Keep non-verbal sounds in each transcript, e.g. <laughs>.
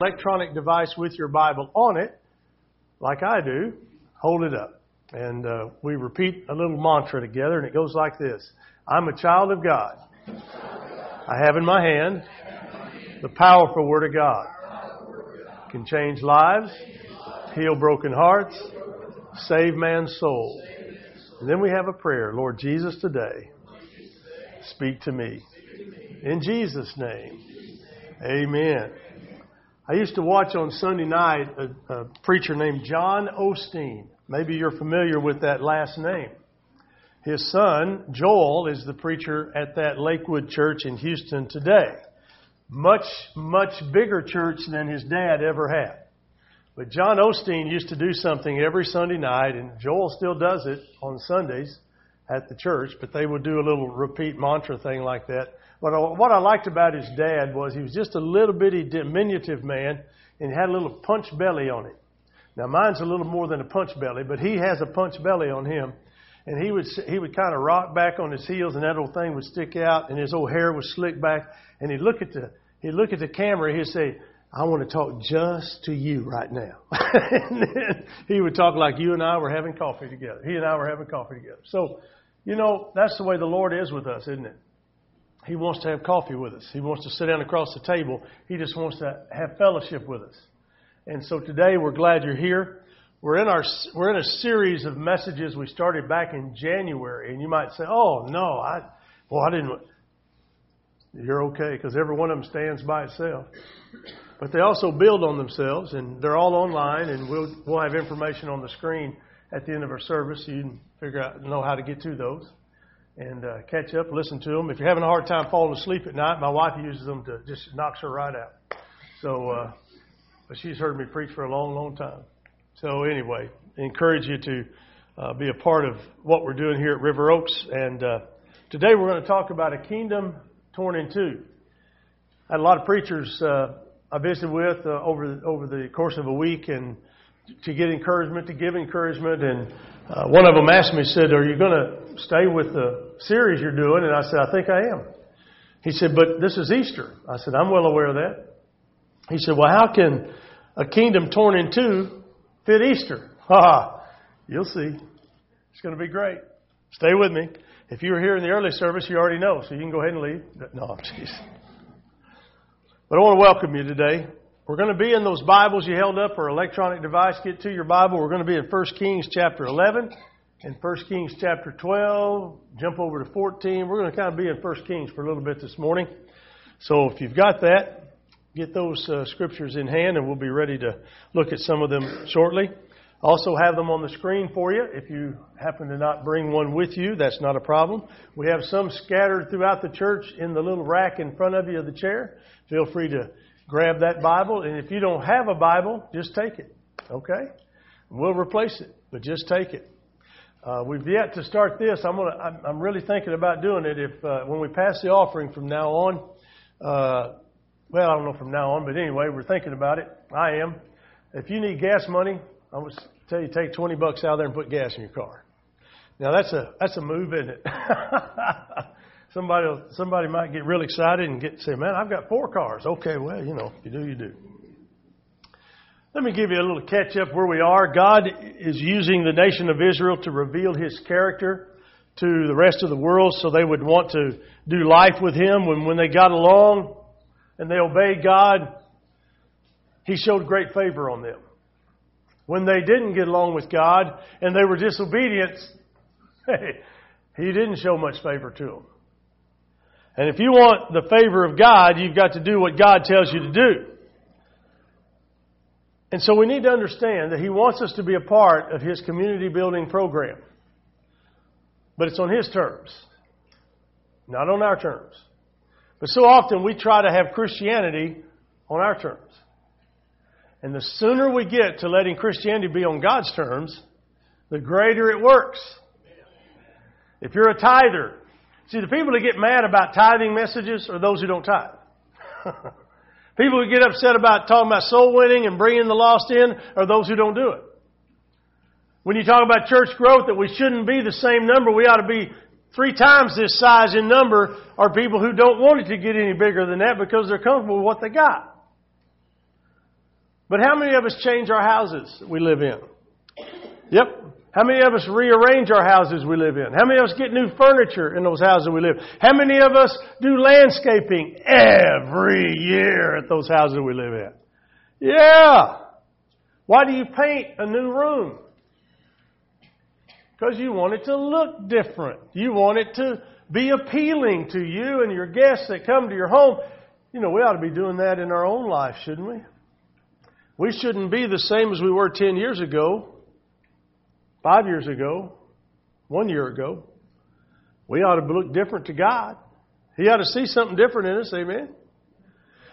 electronic device with your Bible on it, like I do, hold it up. And uh, we repeat a little mantra together, and it goes like this I'm a child of God. I have in my hand the powerful Word of God. Can change lives, heal broken hearts, save man's soul. And then we have a prayer Lord Jesus, today, speak to me. In Jesus' name, amen. I used to watch on Sunday night a, a, preacher named John Osteen. Maybe you're familiar with that last name. His son, Joel, is the preacher at that Lakewood church in Houston today. Much, much bigger church than his dad ever had. But John Osteen used to do something every Sunday night, and Joel still does it on Sundays at the church, but they would do a little repeat mantra thing like that. But uh, what I liked about his dad was he was just a little bitty diminutive man and had a little punch belly on him. Now mine's a little more than a punch belly, but he has a punch belly on him. And he would he would kind of rock back on his heels, and that old thing would stick out, and his old hair was slicked back. And he'd look at the he'd look at the camera. He'd say, "I want to talk just to you right now." <laughs> and then he would talk like you and I were having coffee together. He and I were having coffee together. So, you know, that's the way the Lord is with us, isn't it? He wants to have coffee with us. He wants to sit down across the table. He just wants to have fellowship with us. And so today we're glad you're here. We're in our we're in a series of messages we started back in January, and you might say, "Oh no, I well I didn't." You're okay because every one of them stands by itself, but they also build on themselves, and they're all online, and we'll we'll have information on the screen at the end of our service, so you can figure out know how to get to those and uh, catch up, listen to them. If you're having a hard time falling asleep at night, my wife uses them to just knocks her right out. So, uh, but she's heard me preach for a long, long time. So anyway, encourage you to uh, be a part of what we're doing here at River Oaks. And uh, today we're going to talk about a kingdom torn in two. I had a lot of preachers uh, I visited with uh, over over the course of a week, and to get encouragement, to give encouragement, and uh, one of them asked me, said, "Are you going to stay with the series you're doing?" And I said, "I think I am." He said, "But this is Easter." I said, "I'm well aware of that." He said, "Well, how can a kingdom torn in two fit Easter?" <laughs> Ha ha! You'll see. It's going to be great. Stay with me. If you were here in the early service, you already know, so you can go ahead and leave. <laughs> No, I'm jeez. But I want to welcome you today. We're going to be in those Bibles you held up or electronic device. Get to your Bible. We're going to be in 1 Kings chapter 11 and 1 Kings chapter 12. Jump over to 14. We're going to kind of be in 1 Kings for a little bit this morning. So if you've got that, get those uh, scriptures in hand and we'll be ready to look at some of them shortly. Also have them on the screen for you. If you happen to not bring one with you, that's not a problem. We have some scattered throughout the church in the little rack in front of you of the chair. Feel free to grab that Bible, and if you don't have a Bible, just take it. Okay? We'll replace it, but just take it. Uh, we've yet to start this. I'm gonna. I'm, I'm really thinking about doing it. If uh, when we pass the offering from now on, uh, well, I don't know from now on, but anyway, we're thinking about it. I am. If you need gas money, I would tell you take 20 bucks out there and put gas in your car. Now that's a that's a move, isn't it? <laughs> somebody somebody might get real excited and get say, "Man, I've got four cars." Okay, well, you know, you do, you do. Let me give you a little catch up where we are. God is using the nation of Israel to reveal His character to the rest of the world, so they would want to do life with Him. When when they got along and they obeyed God, He showed great favor on them. When they didn't get along with God and they were disobedient, <laughs> He didn't show much favor to them. And if you want the favor of God, you've got to do what God tells you to do. And so we need to understand that He wants us to be a part of His community building program. But it's on His terms, not on our terms. But so often we try to have Christianity on our terms. And the sooner we get to letting Christianity be on God's terms, the greater it works. If you're a tither, See, the people that get mad about tithing messages are those who don't tithe. <laughs> people who get upset about talking about soul winning and bringing the lost in are those who don't do it. When you talk about church growth, that we shouldn't be the same number, we ought to be three times this size in number, are people who don't want it to get any bigger than that because they're comfortable with what they got. But how many of us change our houses we live in? Yep. How many of us rearrange our houses we live in? How many of us get new furniture in those houses we live? How many of us do landscaping every year at those houses we live in? Yeah. Why do you paint a new room? Because you want it to look different. You want it to be appealing to you and your guests that come to your home. You know, we ought to be doing that in our own life, shouldn't we? We shouldn't be the same as we were 10 years ago, five years ago, one year ago. We ought to look different to God. He ought to see something different in us, amen?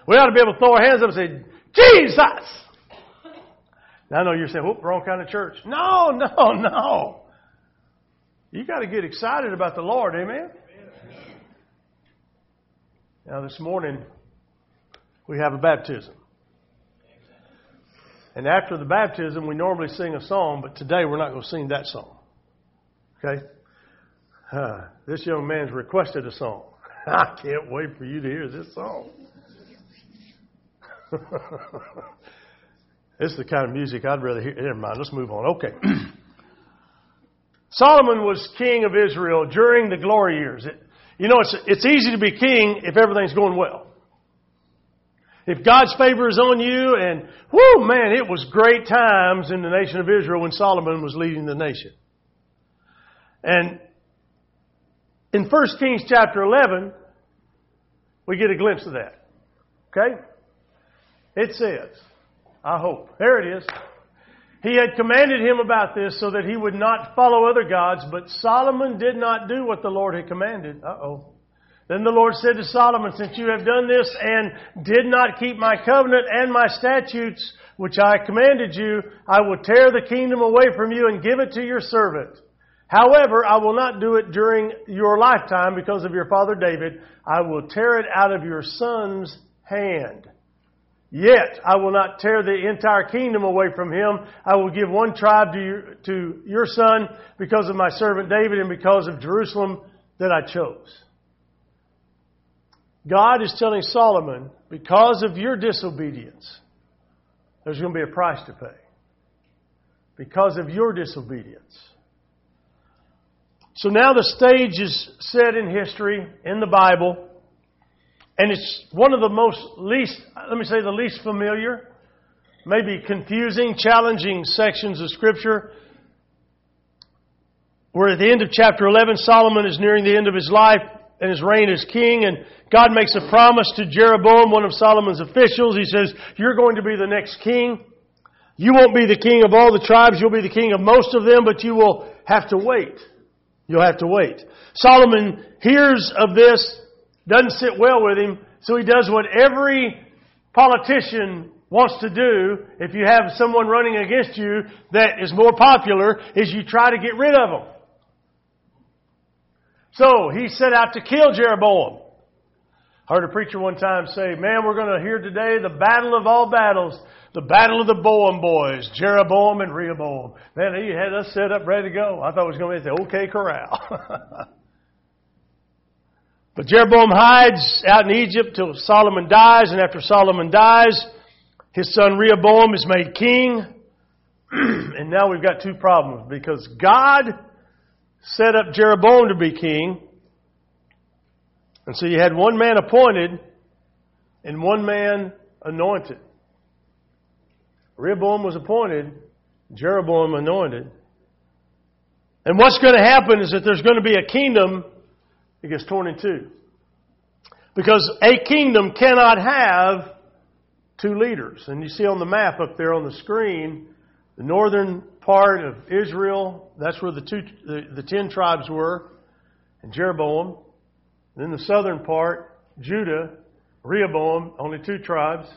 We ought to be able to throw our hands up and say, Jesus! Now I know you're saying, whoop, wrong kind of church. No, <laughs> no, no. You got to get excited about the Lord, amen? Now this morning, we have a baptism. And after the baptism, we normally sing a song, but today we're not going to sing that song. Okay? Uh, this young man's requested a song. <laughs> I can't wait for you to hear this song. <laughs> this is the kind of music I'd rather hear. Never mind, let's move on. Okay. <clears throat> Solomon was king of Israel during the glory years. It, you know, it's, it's easy to be king if everything's going well. If God's favor is on you and, whoo, man, it was great times in the nation of Israel when Solomon was leading the nation. And in 1 Kings chapter 11, we get a glimpse of that. Okay? It says, I hope. There it is. He had commanded him about this so that he would not follow other gods, but Solomon did not do what the Lord had commanded. Uh oh. Then the Lord said to Solomon, Since you have done this and did not keep my covenant and my statutes, which I commanded you, I will tear the kingdom away from you and give it to your servant. However, I will not do it during your lifetime because of your father David. I will tear it out of your son's hand. Yet I will not tear the entire kingdom away from him. I will give one tribe to your, to your son because of my servant David and because of Jerusalem that I chose. God is telling Solomon, because of your disobedience, there's going to be a price to pay. Because of your disobedience. So now the stage is set in history, in the Bible. And it's one of the most least, let me say the least familiar, maybe confusing, challenging sections of Scripture. We're at the end of chapter 11. Solomon is nearing the end of his life and his reign as king. And God makes a promise to Jeroboam, one of Solomon's officials. He says, You're going to be the next king. You won't be the king of all the tribes. You'll be the king of most of them, but you will have to wait. You'll have to wait. Solomon hears of this doesn't sit well with him, so he does what every politician wants to do if you have someone running against you that is more popular is you try to get rid of them. So he set out to kill Jeroboam. I heard a preacher one time say, man, we're going to hear today the battle of all battles, the battle of the Boam boys, Jeroboam and Rehoboam. Man, he had us set up ready to go. I thought it was going to be the OK Corral. <laughs> But Jeroboam hides out in Egypt till Solomon dies, and after Solomon dies, his son Rehoboam is made king. <clears throat> and now we've got two problems because God set up Jeroboam to be king. And so you had one man appointed and one man anointed. Rehoboam was appointed, Jeroboam anointed. And what's going to happen is that there's going to be a kingdom that gets torn in two. Because a kingdom cannot have two leaders. And you see on the map up there on the screen, the northern part of Israel, that's where the two, the, the ten tribes were, and Jeroboam. Then the southern part, Judah, Rehoboam, only two tribes.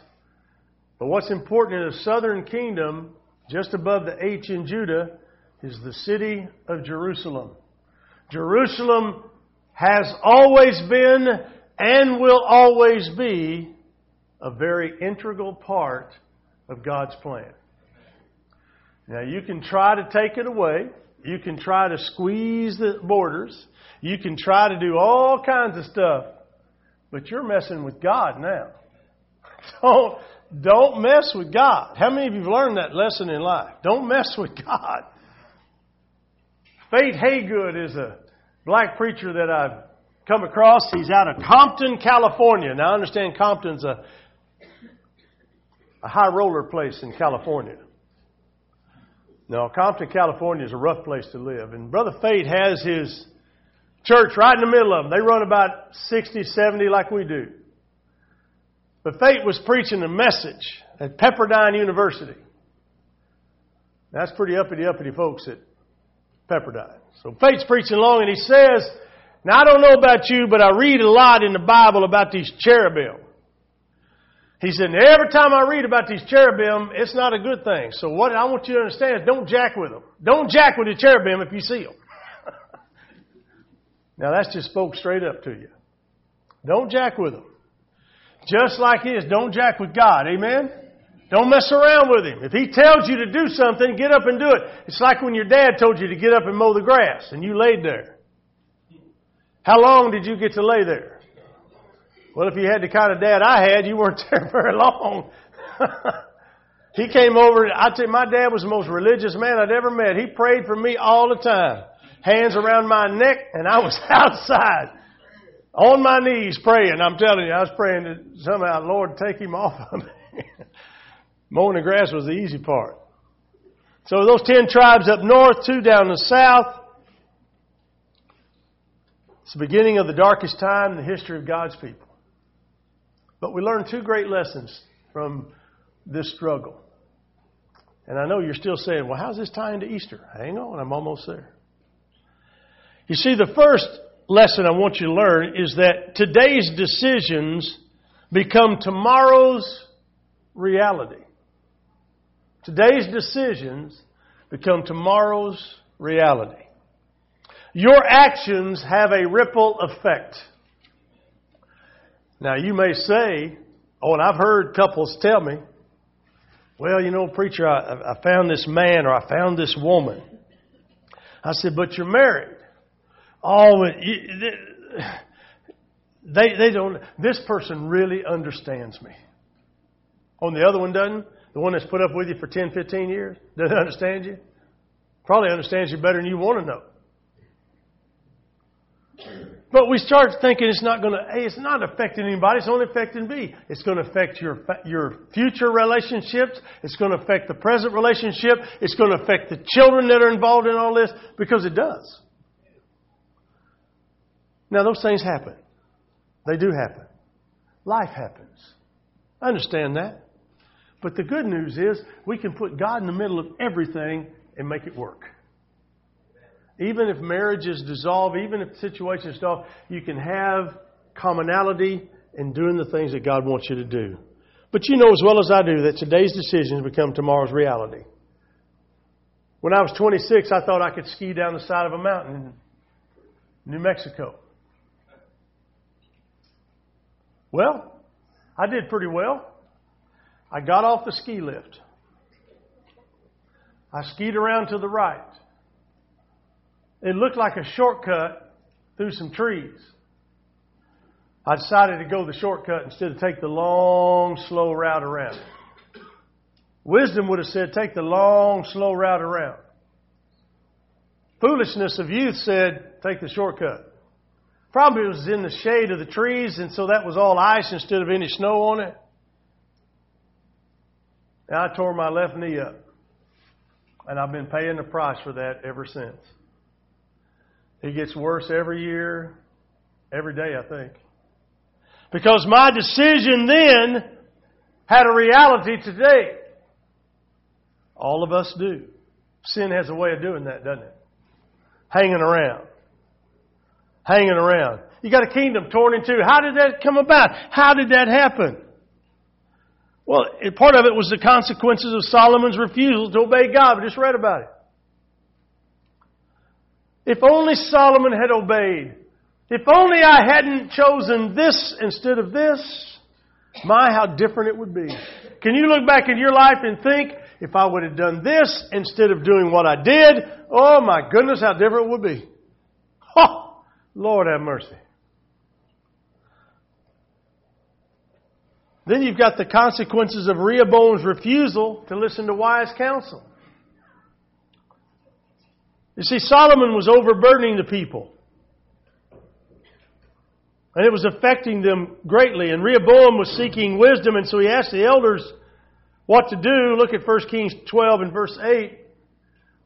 But what's important in the southern kingdom, just above the H in Judah, is the city of Jerusalem. Jerusalem has always been and will always be a very integral part of God's plan. Now, you can try to take it away. You can try to squeeze the borders. You can try to do all kinds of stuff. But you're messing with God now. <laughs> Don't, Don't mess with God. How many of you have learned that lesson in life? Don't mess with God. Fate Haygood is a black preacher that I've come across. He's out of Compton, California. Now I understand Compton's a, a high roller place in California. No, Compton, California is a rough place to live. And Brother Fate has his church right in the middle of them. They run about 60, 70 like we do. But Fate was preaching a message at Pepperdine University. That's pretty uppity uppity folks at Pepperdine. So Fate's preaching along and he says, now I don't know about you, but I read a lot in the Bible about these cherubim. He said, every time I read about these cherubim, it's not a good thing. So what I want you to understand is don't jack with them. Don't jack with the cherubim if you see them. <laughs> now that's just spoke straight up to you. Don't jack with them. Just like is, don't jack with God. Amen? Don't mess around with him. If he tells you to do something, get up and do it. It's like when your dad told you to get up and mow the grass and you laid there. How long did you get to lay there? Well, if you had the kind of dad I had, you weren't <laughs> there very long. <laughs> he came over, I tell you, my dad was the most religious man I'd ever met. He prayed for me all the time. Hands around my neck, and I was <laughs> outside on my knees praying. I'm telling you, I was praying that somehow, Lord, take him off of me. Mowing the grass was the easy part. So those ten tribes up north, two down the south. It's the beginning of the darkest time in the history of God's people. But we learned two great lessons from this struggle. And I know you're still saying, well, how's this tie into Easter? Hang on, I'm almost there. You see, the first lesson I want you to learn is that today's decisions become tomorrow's reality. Today's decisions become tomorrow's reality. Your actions have a ripple effect. Now you may say, oh, and I've heard couples tell me, well, you know, preacher, I, I found this man or I found this woman. I said, but you're married. Oh, they, they don't, this person really understands me. On the other one doesn't? The one that's put up with you for 10, 15 years? Doesn't understand you? Probably understands you better than you want to know. But we start thinking it's not going to, A, it's not affecting anybody, it's only affecting B. It's going to affect your, your future relationships, it's going to affect the present relationship, it's going to affect the children that are involved in all this, because it does. Now, those things happen. They do happen. Life happens. I understand that. But the good news is we can put God in the middle of everything and make it work. Even if marriages dissolve, even if situations dissolve, you can have commonality in doing the things that God wants you to do. But you know as well as I do that today's decisions become tomorrow's reality. When I was 26, I thought I could ski down the side of a mountain in New Mexico. Well, I did pretty well. I got off the ski lift. I skied around to the right. It looked like a shortcut through some trees. I decided to go the shortcut instead of take the long, slow route around. Wisdom would have said, take the long, slow route around. Foolishness of youth said, take the shortcut. Probably it was in the shade of the trees, and so that was all ice instead of any snow on it. And I tore my left knee up. And I've been paying the price for that ever since. It gets worse every year, every day, I think. Because my decision then had a reality today. All of us do. Sin has a way of doing that, doesn't it? Hanging around. Hanging around. You got a kingdom torn in two. How did that come about? How did that happen? Well, part of it was the consequences of Solomon's refusal to obey God. We just read about it. If only Solomon had obeyed. If only I hadn't chosen this instead of this. My, how different it would be. Can you look back in your life and think, if I would have done this instead of doing what I did, oh my goodness, how different it would be. Oh, Lord have mercy. Then you've got the consequences of Rehoboam's refusal to listen to wise counsel. You see, Solomon was overburdening the people. And it was affecting them greatly. And Rehoboam was seeking wisdom, and so he asked the elders what to do. Look at 1 Kings 12 and verse 8.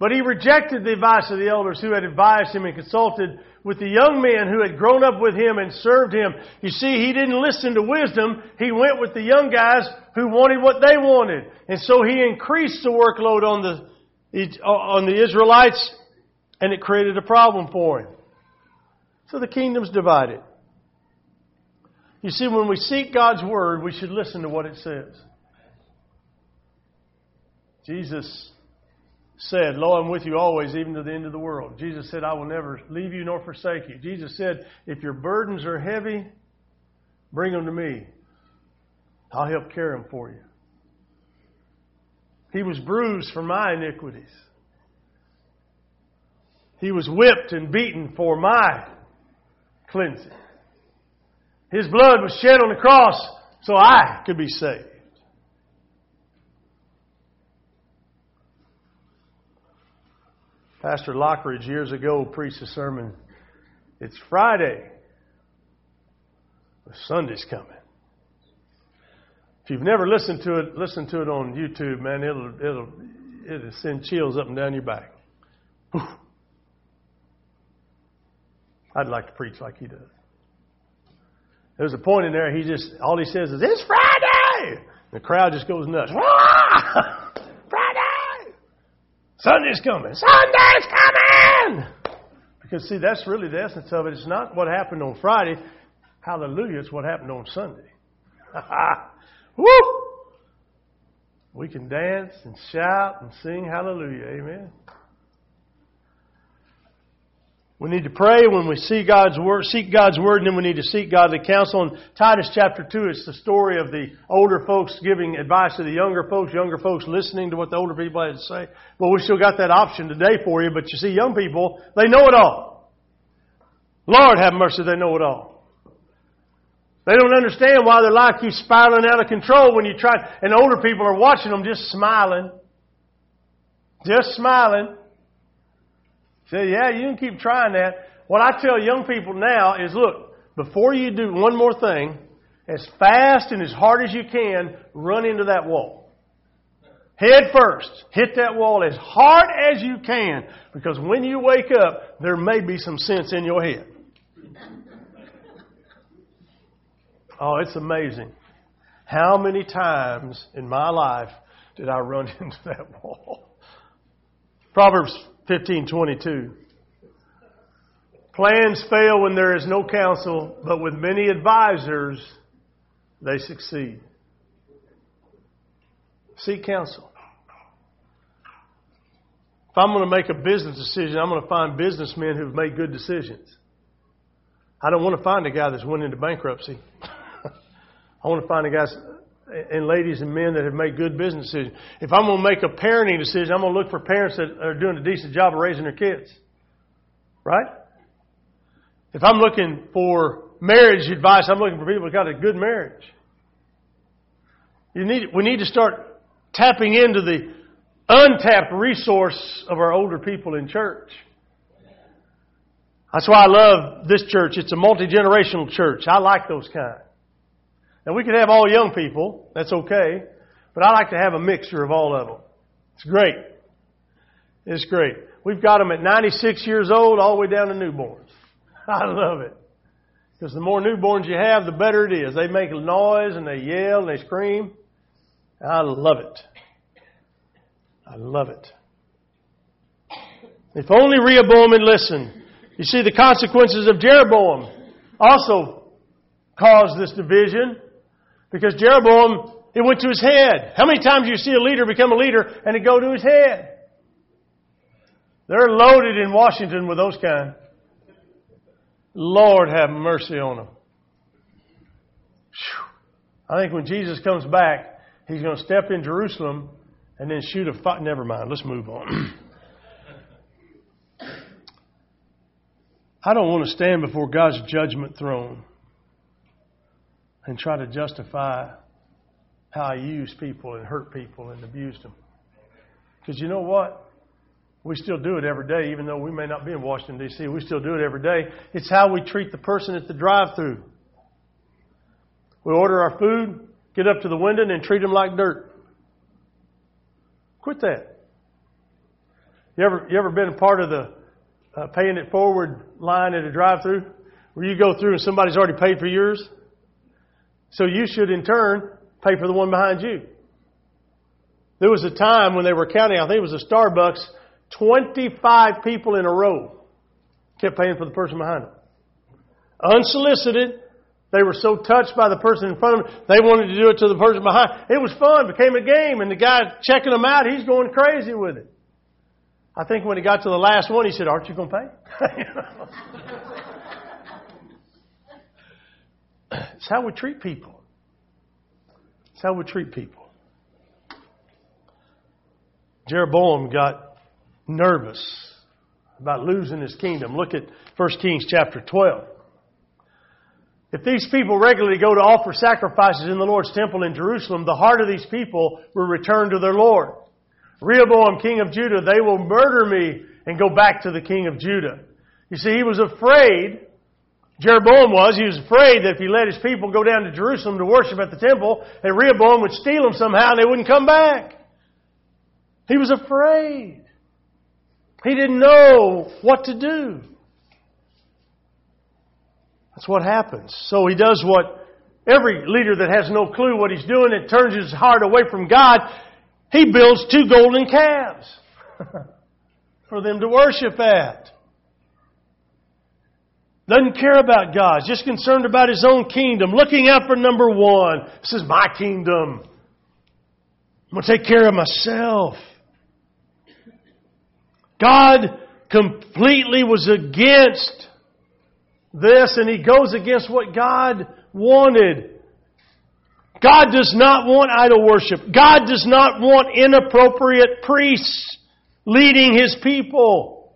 But he rejected the advice of the elders who had advised him and consulted with the young men who had grown up with him and served him. You see, he didn't listen to wisdom. He went with the young guys who wanted what they wanted. And so he increased the workload on the, on the Israelites and it created a problem for him. So the kingdom's divided. You see, when we seek God's word, we should listen to what it says. Jesus said, Lo, I'm with you always, even to the end of the world. Jesus said, I will never leave you nor forsake you. Jesus said, If your burdens are heavy, bring them to me. I'll help carry them for you. He was bruised for my iniquities. He was whipped and beaten for my cleansing. His blood was shed on the cross so I could be saved. Pastor Lockridge years ago preached a sermon. It's Friday. The Sunday's coming. If you've never listened to it, listen to it on YouTube, man. It'll it'll it'll send chills up and down your back. I'd like to preach like he does. There's a point in there, he just, all he says is, It's Friday! The crowd just goes nuts. <laughs> Friday! Sunday's coming! Sunday's coming! Because, see, that's really the essence of it. It's not what happened on Friday. Hallelujah, it's what happened on Sunday. <laughs> Woo! We can dance and shout and sing hallelujah. Amen. We need to pray when we see God's word, seek God's word, and then we need to seek godly counsel. In Titus chapter 2, it's the story of the older folks giving advice to the younger folks, younger folks listening to what the older people had to say. Well, we still got that option today for you, but you see, young people, they know it all. Lord have mercy, they know it all. They don't understand why their life keeps spiraling out of control when you try, and older people are watching them just smiling. Just smiling. Say, yeah, you can keep trying that. What I tell young people now is look, before you do one more thing, as fast and as hard as you can, run into that wall. Head first. Hit that wall as hard as you can. Because when you wake up, there may be some sense in your head. Oh, it's amazing. How many times in my life did I run <laughs> into that wall? Proverbs 1522. Plans fail when there is no counsel, but with many advisors, they succeed. Seek counsel. If I'm going to make a business decision, I'm going to find businessmen who've made good decisions. I don't want to find a guy that's went into bankruptcy. <laughs> I want to find a guy and ladies and men that have made good business decisions. If I'm going to make a parenting decision, I'm going to look for parents that are doing a decent job of raising their kids. Right? If I'm looking for marriage advice, I'm looking for people that got a good marriage. You need, we need to start tapping into the untapped resource of our older people in church. That's why I love this church. It's a multi-generational church. I like those kind. Now we could have all young people. That's okay. But I like to have a mixture of all of them. It's great. It's great. We've got them at 96 years old all the way down to newborns. <laughs> I love it. Because the more newborns you have, the better it is. They make a noise and they yell and they scream. I love it. I love it. If only Rehoboam had listened. You see, the consequences of Jeroboam also caused this division. Because Jeroboam, it went to his head. How many times do you see a leader become a leader and it go to his head? They're loaded in Washington with those kind. Lord have mercy on them. I think when Jesus comes back, he's going to step in Jerusalem and then shoot a fight. Never mind. Let's move on. <clears throat> I don't want to stand before God's judgment throne and try to justify how I used people and hurt people and abused them. Because you know what? We still do it every day, even though we may not be in Washington, D.C. We still do it every day. It's how we treat the person at the drive through. We order our food, get up to the window, and treat them like dirt. Quit that. You ever, you ever been a part of the uh, paying it forward line at a drive through where you go through and somebody's already paid for yours? So you should in turn pay for the one behind you. There was a time when they were counting, I think it was a Starbucks, 25 people in a row kept paying for the person behind them. Unsolicited. They were so touched by the person in front of them, they wanted to do it to the person behind. It was fun, became a game, and the guy checking them out, he's going crazy with it. I think when he got to the last one, he said, Aren't you going to pay? <laughs> it's how we treat people. It's how we treat people. Jeroboam got nervous about losing his kingdom. Look at 1 Kings chapter 12. If these people regularly go to offer sacrifices in the Lord's temple in Jerusalem, the heart of these people will return to their Lord. Rehoboam, king of Judah, they will murder me and go back to the king of Judah. You see, he was afraid, Jeroboam was, he was afraid that if he let his people go down to Jerusalem to worship at the temple, that Rehoboam would steal them somehow and they wouldn't come back. He was afraid. He didn't know what to do. That's what happens. So he does what every leader that has no clue what he's doing, it turns his heart away from God. He builds two golden calves <laughs> for them to worship at. Doesn't care about God, just concerned about his own kingdom, looking out for number one. This is my kingdom. I'm going to take care of myself. God completely was against this and he goes against what God wanted. God does not want idol worship. God does not want inappropriate priests leading his people.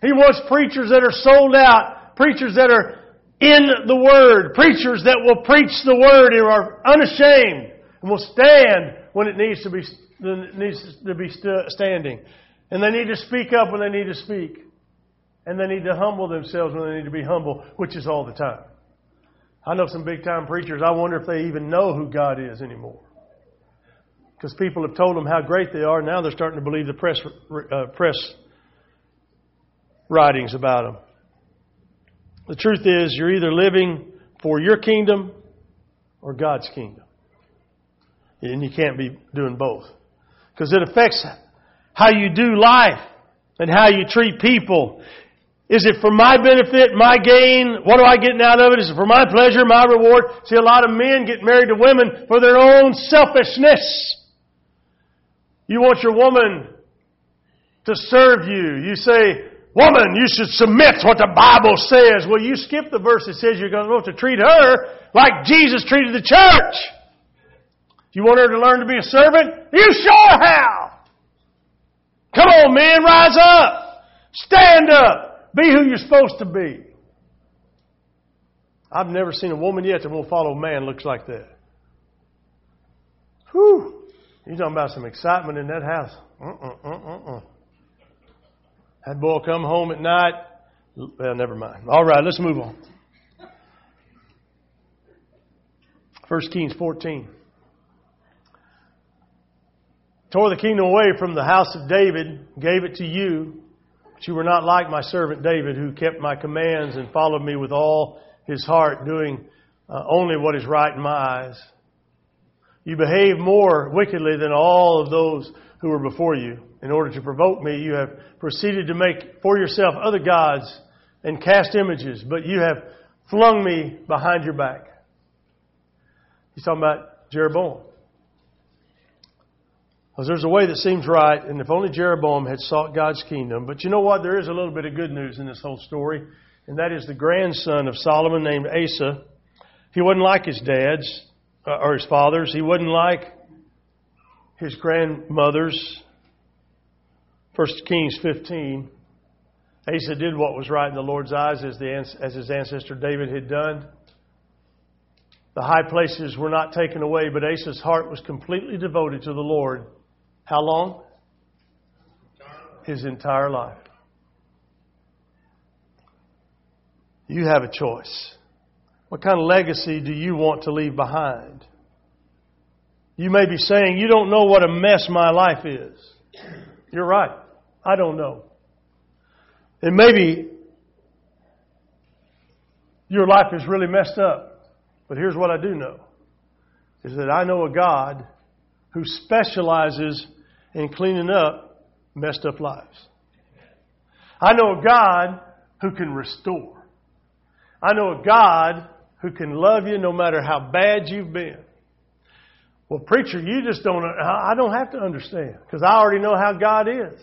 He wants preachers that are sold out, preachers that are in the Word, preachers that will preach the Word and are unashamed and will stand when it needs to be, needs to be standing. And they need to speak up when they need to speak. And they need to humble themselves when they need to be humble, which is all the time. I know some big time preachers, I wonder if they even know who God is anymore. Because people have told them how great they are, now they're starting to believe the press, uh, press writings about them. The truth is, you're either living for your kingdom or God's kingdom. And you can't be doing both. Because it affects how you do life and how you treat people. Is it for my benefit, my gain? What am I getting out of it? Is it for my pleasure, my reward? See, a lot of men get married to women for their own selfishness. You want your woman to serve you. You say, woman, you should submit to what the Bible says. Well, you skip the verse that says you're going to to treat her like Jesus treated the church. You want her to learn to be a servant? You sure have. Come on, man, rise up. Stand up. Be who you're supposed to be. I've never seen a woman yet that won't follow a man looks like that. Whew. You're talking about some excitement in that house. Uh-uh, uh-uh, uh That boy come home at night. Well, never mind. All right, let's move on. 1 Kings 14. Tore the kingdom away from the house of David, gave it to you, but you were not like my servant David, who kept my commands and followed me with all his heart, doing uh, only what is right in my eyes. You behave more wickedly than all of those who were before you. In order to provoke me, you have proceeded to make for yourself other gods and cast images, but you have flung me behind your back. He's talking about Jeroboam. Because there's a way that seems right, and if only Jeroboam had sought God's kingdom. But you know what? There is a little bit of good news in this whole story, and that is the grandson of Solomon named Asa. He wasn't like his dad's uh, or his father's. He wasn't like his grandmother's. First Kings 15. Asa did what was right in the Lord's eyes as, the, as his ancestor David had done. The high places were not taken away, but Asa's heart was completely devoted to the Lord. How long? His entire life. You have a choice. What kind of legacy do you want to leave behind? You may be saying, You don't know what a mess my life is. You're right. I don't know. And maybe your life is really messed up. But here's what I do know is that I know a God who specializes in cleaning up messed up lives. I know a God who can restore. I know a God who can love you no matter how bad you've been. Well, preacher, you just don't, I don't have to understand because I already know how God is.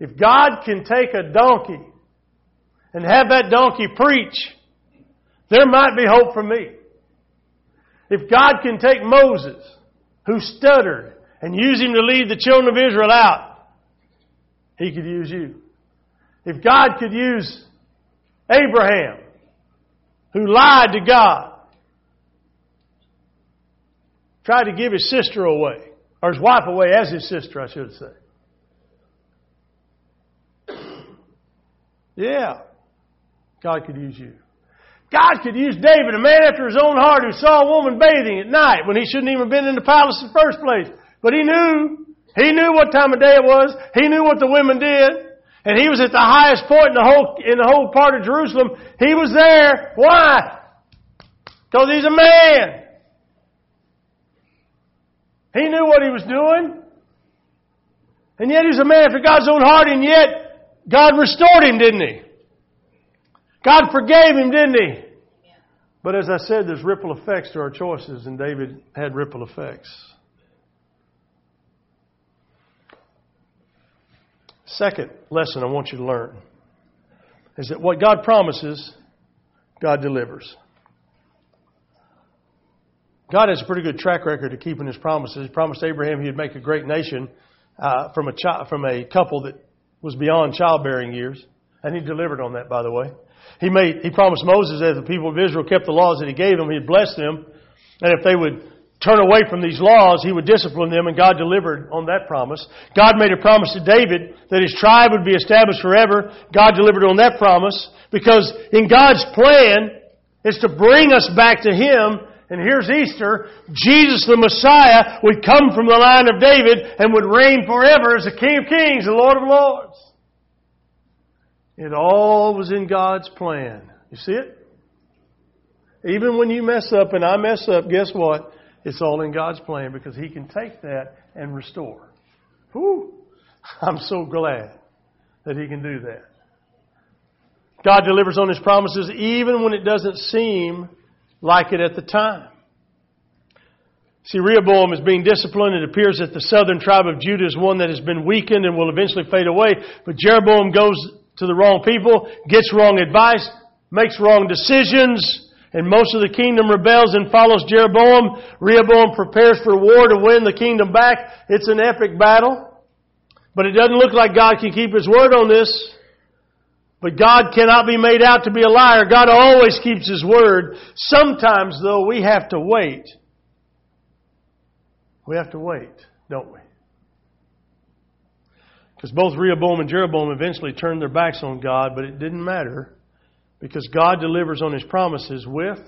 If God can take a donkey and have that donkey preach, there might be hope for me. If God can take Moses, who stuttered, and use him to lead the children of Israel out, he could use you. If God could use Abraham, who lied to God, tried to give his sister away, or his wife away as his sister, I should say. Yeah, God could use you. God could use David, a man after his own heart who saw a woman bathing at night when he shouldn't even have been in the palace in the first place. But he knew. He knew what time of day it was. He knew what the women did. And he was at the highest point in the whole, in the whole part of Jerusalem. He was there. Why? Because he's a man. He knew what he was doing. And yet he was a man after God's own heart, and yet God restored him, didn't he? God forgave him, didn't he? But as I said, there's ripple effects to our choices, and David had ripple effects. Second lesson I want you to learn is that what God promises, God delivers. God has a pretty good track record of keeping His promises. He promised Abraham He'd make a great nation uh, from a chi- from a couple that was beyond childbearing years, and He delivered on that, by the way. He made He promised Moses that if the people of Israel kept the laws that He gave them, He'd bless them, and if they would turn away from these laws, He would discipline them, and God delivered on that promise. God made a promise to David that his tribe would be established forever. God delivered on that promise because in God's plan is to bring us back to Him and here's Easter. Jesus the Messiah would come from the line of David and would reign forever as the King of Kings, the Lord of Lords. It all was in God's plan. You see it? Even when you mess up and I mess up, guess what? It's all in God's plan because He can take that and restore. Whew. I'm so glad that He can do that. God delivers on His promises even when it doesn't seem like it at the time. See, Rehoboam is being disciplined. It appears that the southern tribe of Judah is one that has been weakened and will eventually fade away. But Jeroboam goes to the wrong people, gets wrong advice, makes wrong decisions, and most of the kingdom rebels and follows Jeroboam. Rehoboam prepares for war to win the kingdom back. It's an epic battle. But it doesn't look like God can keep His word on this. But God cannot be made out to be a liar. God always keeps His word. Sometimes, though, we have to wait. We have to wait, don't we? Because both Rehoboam and Jeroboam eventually turned their backs on God, but it didn't matter because God delivers on His promises with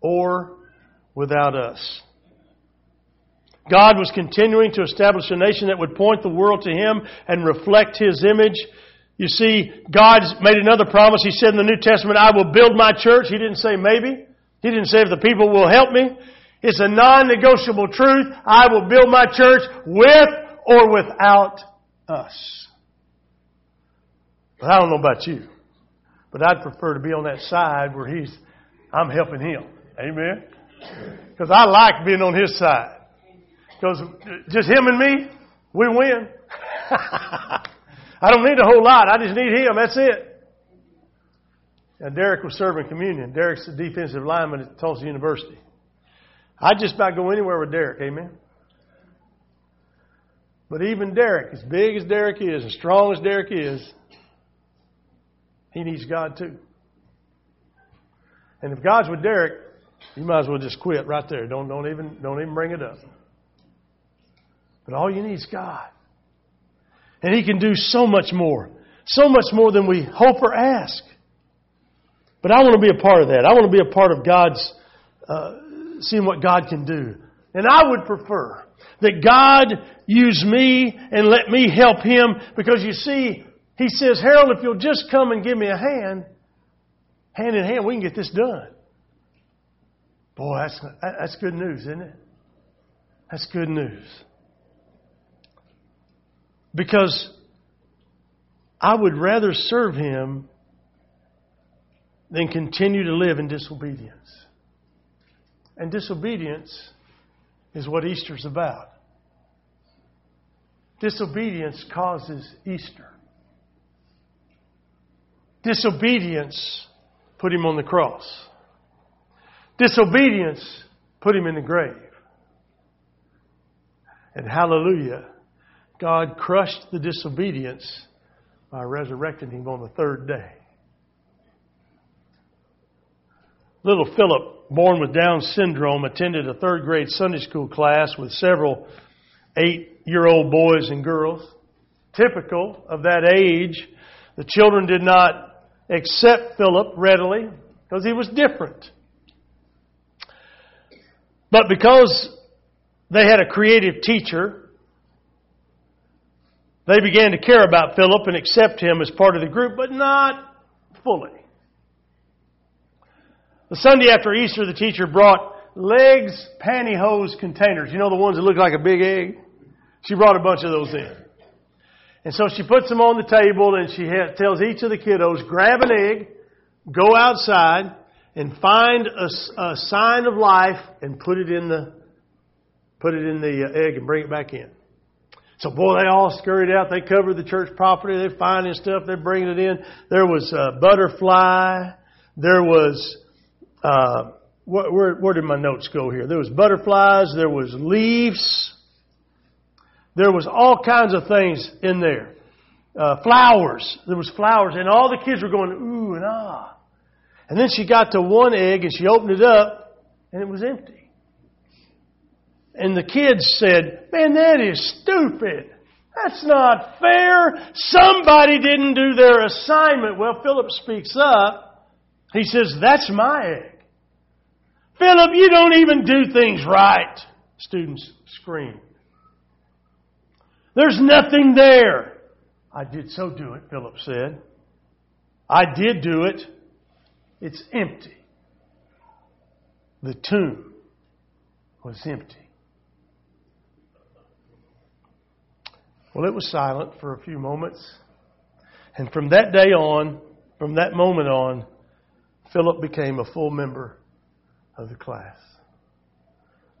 or without us. God was continuing to establish a nation that would point the world to Him and reflect His image. You see, God's made another promise. He said in the New Testament, I will build my church. He didn't say maybe. He didn't say if the people will help me. It's a non-negotiable truth. I will build my church with or without us. But I don't know about you. But I'd prefer to be on that side where he's, I'm helping him. Amen? Because I like being on his side. Because just him and me, we win. <laughs> I don't need a whole lot. I just need him. That's it. And Derek was serving communion. Derek's the defensive lineman at Tulsa University. I'd just about go anywhere with Derek. Amen. But even Derek, as big as Derek is, as strong as Derek is, he needs God too. And if God's with Derek, You might as well just quit right there. Don't, don't, even, don't even bring it up. But all you need is God. And He can do so much more. So much more than we hope or ask. But I want to be a part of that. I want to be a part of God's, uh, seeing what God can do. And I would prefer that God use me and let me help Him because you see, He says, Harold, if you'll just come and give me a hand, hand in hand, we can get this done. Boy, that's, that's good news, isn't it? That's good news. Because I would rather serve Him than continue to live in disobedience. And disobedience is what Easter's about. Disobedience causes Easter. Disobedience put him on the cross. Disobedience put him in the grave. And hallelujah, God crushed the disobedience by resurrecting him on the third day. Little Philip, born with Down syndrome, attended a third grade Sunday school class with several eight year old boys and girls. Typical of that age, the children did not accept Philip readily because he was different. But because they had a creative teacher, they began to care about Philip and accept him as part of the group, but not fully. The Sunday after Easter, the teacher brought L'eggs pantyhose containers. You know the ones that look like a big egg? She brought a bunch of those in. And so she puts them on the table and she tells each of the kiddos, grab an egg, go outside, and find a, a sign of life and put it in the, put it in the uh, egg and bring it back in. So boy, they all scurried out. They covered the church property. They're finding stuff. They're bringing it in. There was a butterfly. There was uh, where, where, where did my notes go here? There was butterflies, there was leaves, there was all kinds of things in there. Uh, flowers. There was flowers, and all the kids were going ooh and ah. And then she got to one egg and she opened it up, and it was empty. And the kids said, "Man, that is stupid." That's not fair. Somebody didn't do their assignment. Well, Philip speaks up. He says, That's my egg. Philip, you don't even do things right. Students scream. There's nothing there. I did so do it, Philip said. I did do it. It's empty. The tomb was empty. Well, it was silent for a few moments. And from that day on, from that moment on, Philip became a full member of the class.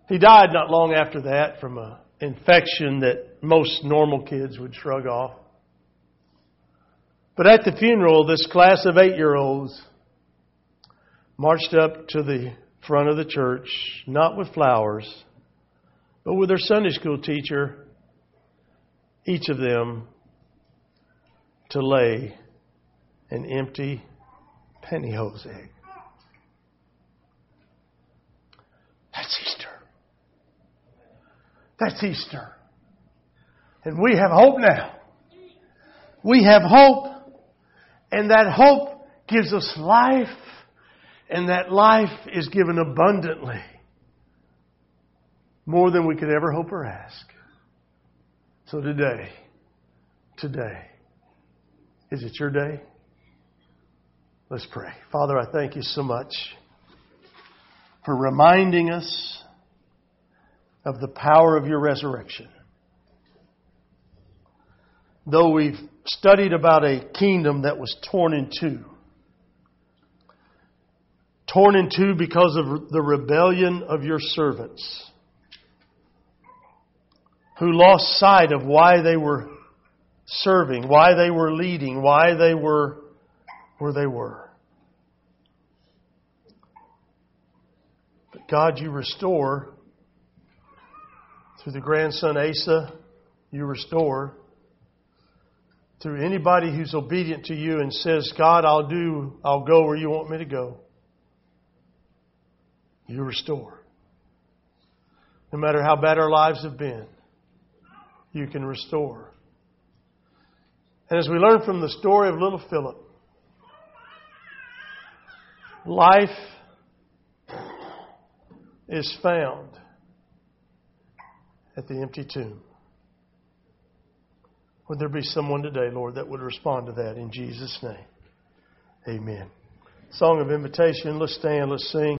He died not long after that from an infection that most normal kids would shrug off. But at the funeral, this class of eight year olds marched up to the front of the church, not with flowers, but with their Sunday school teacher, each of them to lay an empty pantyhose egg. That's Easter. That's Easter. And we have hope now. We have hope. And that hope gives us life. And that life is given abundantly. More than we could ever hope or ask. So today, today, is it your day? Let's pray. Father, I thank you so much for reminding us of the power of your resurrection. Though we've studied about a kingdom that was torn in two, torn in two because of the rebellion of your servants, who lost sight of why they were serving, why they were leading, why they were where they were. But God, you restore through the grandson Asa, you restore through anybody who's obedient to you and says, God, I'll do, I'll go where you want me to go. You restore. No matter how bad our lives have been, you can restore. And as we learn from the story of little Philip, life is found at the empty tomb. Would there be someone today, Lord, that would respond to that in Jesus' name? Amen. Song of invitation. Let's stand, let's sing.